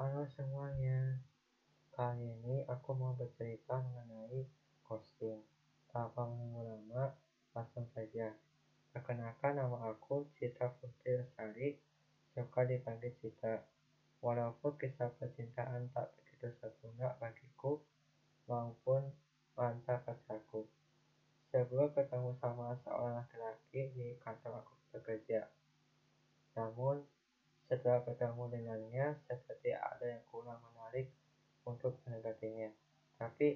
Halo semuanya, kali ini aku mau bercerita mengenai ghosting. Tanpa menunggu lama, langsung saja. Perkenalkan nama aku Citra Putri Lestari, suka dipanggil Citra. Walaupun kisah percintaan tak begitu sempurna bagiku maupun mantan pacarku. Sebelum ketemu sama seorang laki-laki di kantor aku bekerja. Namun, setelah bertemu dengannya, seperti ada yang kurang menarik untuk mendekatinya. Tapi,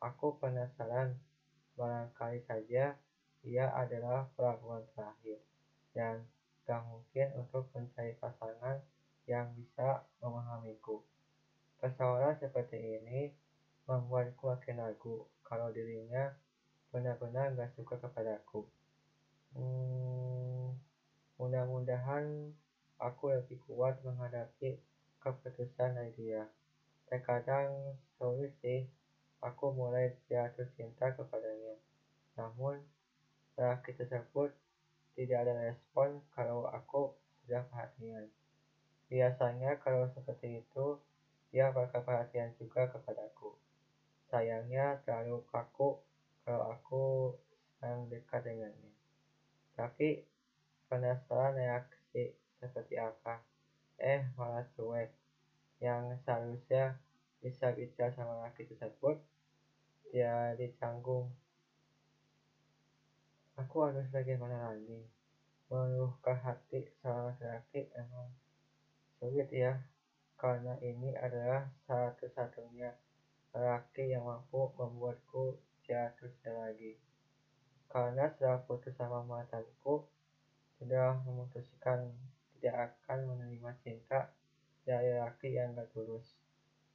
aku penasaran, barangkali saja ia adalah pelabuhan terakhir, dan gak mungkin untuk mencari pasangan yang bisa memahamiku. Persoalan seperti ini membuatku makin ragu kalau dirinya benar-benar gak suka kepadaku. Hmm, mudah-mudahan aku lebih kuat menghadapi keputusan dari dia. Terkadang sulit sih aku mulai jatuh cinta kepadanya. Namun, lelaki tersebut tidak ada respon kalau aku sudah perhatian. Biasanya kalau seperti itu, dia bakal perhatian juga kepadaku. Sayangnya terlalu kaku kalau aku sedang dekat dengannya. Tapi penasaran reaksi seperti apa. Eh, malah cuek. Yang seharusnya bisa bicara sama laki tersebut, dia dicanggung. Aku harus bagaimana lagi? Meluhkan hati seorang laki emang sulit ya, karena ini adalah satu-satunya laki yang mampu membuatku jatuh cinta lagi. Karena setelah putus sama mantanku, sudah memutuskan tidak akan menerima cinta dari laki yang gak tulus.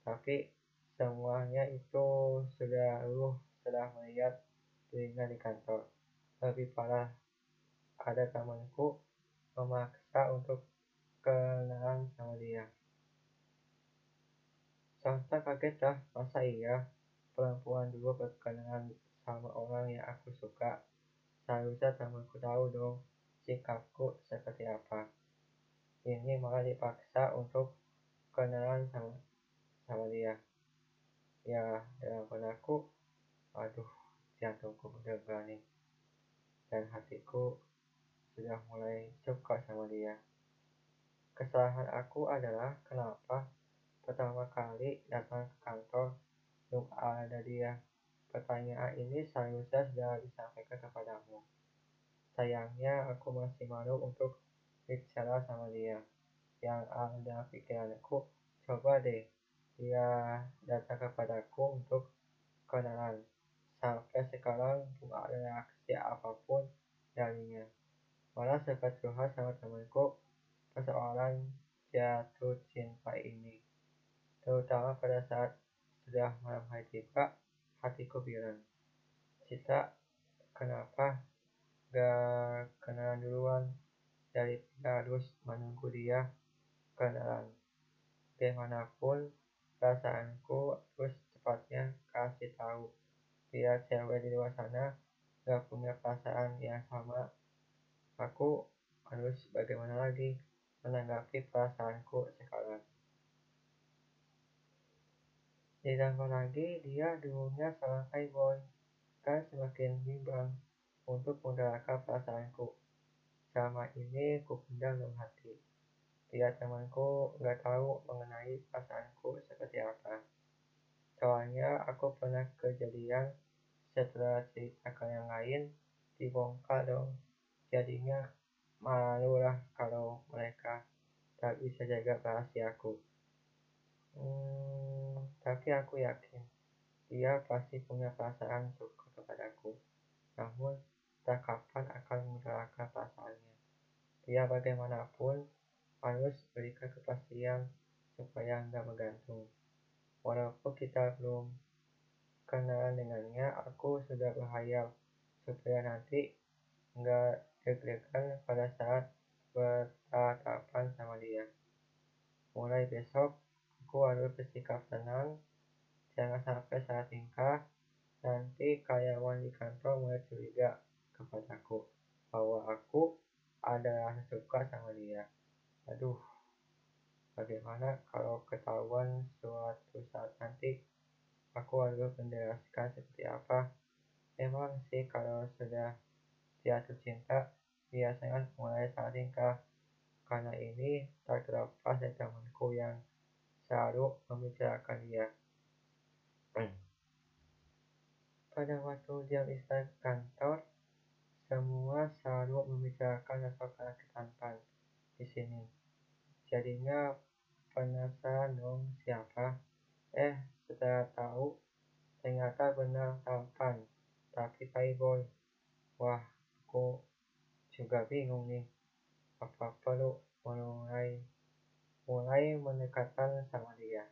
Tapi semuanya itu sudah luluh setelah melihat dirinya di kantor. Lebih parah, ada temanku memaksa untuk kenalan sama dia. Sontak kaget dah, masa iya perempuan dulu berkenalan sama orang yang aku suka. Seharusnya temanku tahu dong sikapku seperti apa ini malah dipaksa untuk kenalan sama sama dia. Ya dalam benakku aduh jantungku udah berani. Dan hatiku sudah mulai suka sama dia. Kesalahan aku adalah kenapa pertama kali datang ke kantor belum ada dia? Pertanyaan ini seharusnya sudah disampaikan kepadamu. Sayangnya aku masih malu untuk bicara sama dia. Yang ada pikiranku coba deh dia datang kepadaku untuk kenalan. Sampai sekarang belum ada reaksi apa pun darinya. Malah sempat curhat sama temanku persoalan jatuh cinta ini. Terutama pada saat sudah malam hari tiba hatiku bilang Cita kenapa gak kenalan duluan daripada harus menunggu dia kenalan. Bagaimanapun, perasaanku harus cepatnya kasih tahu. Biar cewek di luar sana gak punya perasaan yang sama. Aku harus bagaimana lagi menanggapi perasaanku sekarang. Ditambah lagi, dia dulunya seorang playboy. Kan semakin bimbang untuk menggerakkan perasaanku. Selama ini ku pendam dalam hati. Biar temanku nggak tahu mengenai perasaanku seperti apa. Soalnya aku pernah kejadian setelah cerita ke yang lain dibongkar dong. Jadinya malu lah kalau mereka tak bisa jaga rahasiaku. Hmm, tapi aku yakin dia pasti punya perasaan suka kepadaku. Namun tak kapan akan menggerakkan perasaannya. Dia bagaimanapun harus berikan kepastian supaya nggak bergantung. Walaupun kita belum kenalan dengannya, aku sudah berhayal supaya nanti nggak deg-degan pada saat bertatapan sama dia. Mulai besok, aku harus bersikap tenang, jangan sampai saat tingkah nanti karyawan di kantor mulai curiga kepadaku bahwa aku ada rasa suka sama dia. Aduh, Bagaimana kalau ketahuan suatu saat nanti aku harus menjelaskan seperti apa? Memang sih kalau sudah jatuh cinta, biasanya mulai saat nikah. Karena ini tak terlepas dari temanku yang selalu membicarakan dia. Pada waktu dia istirahat kantor, semua selalu membicarakan sosok laki tampan di sini. Jadinya penasaran dong siapa. Eh, setelah tahu, ternyata benar tampan, tapi playboy. Wah, aku juga bingung nih. Apa perlu mulai mulai mendekatan sama dia?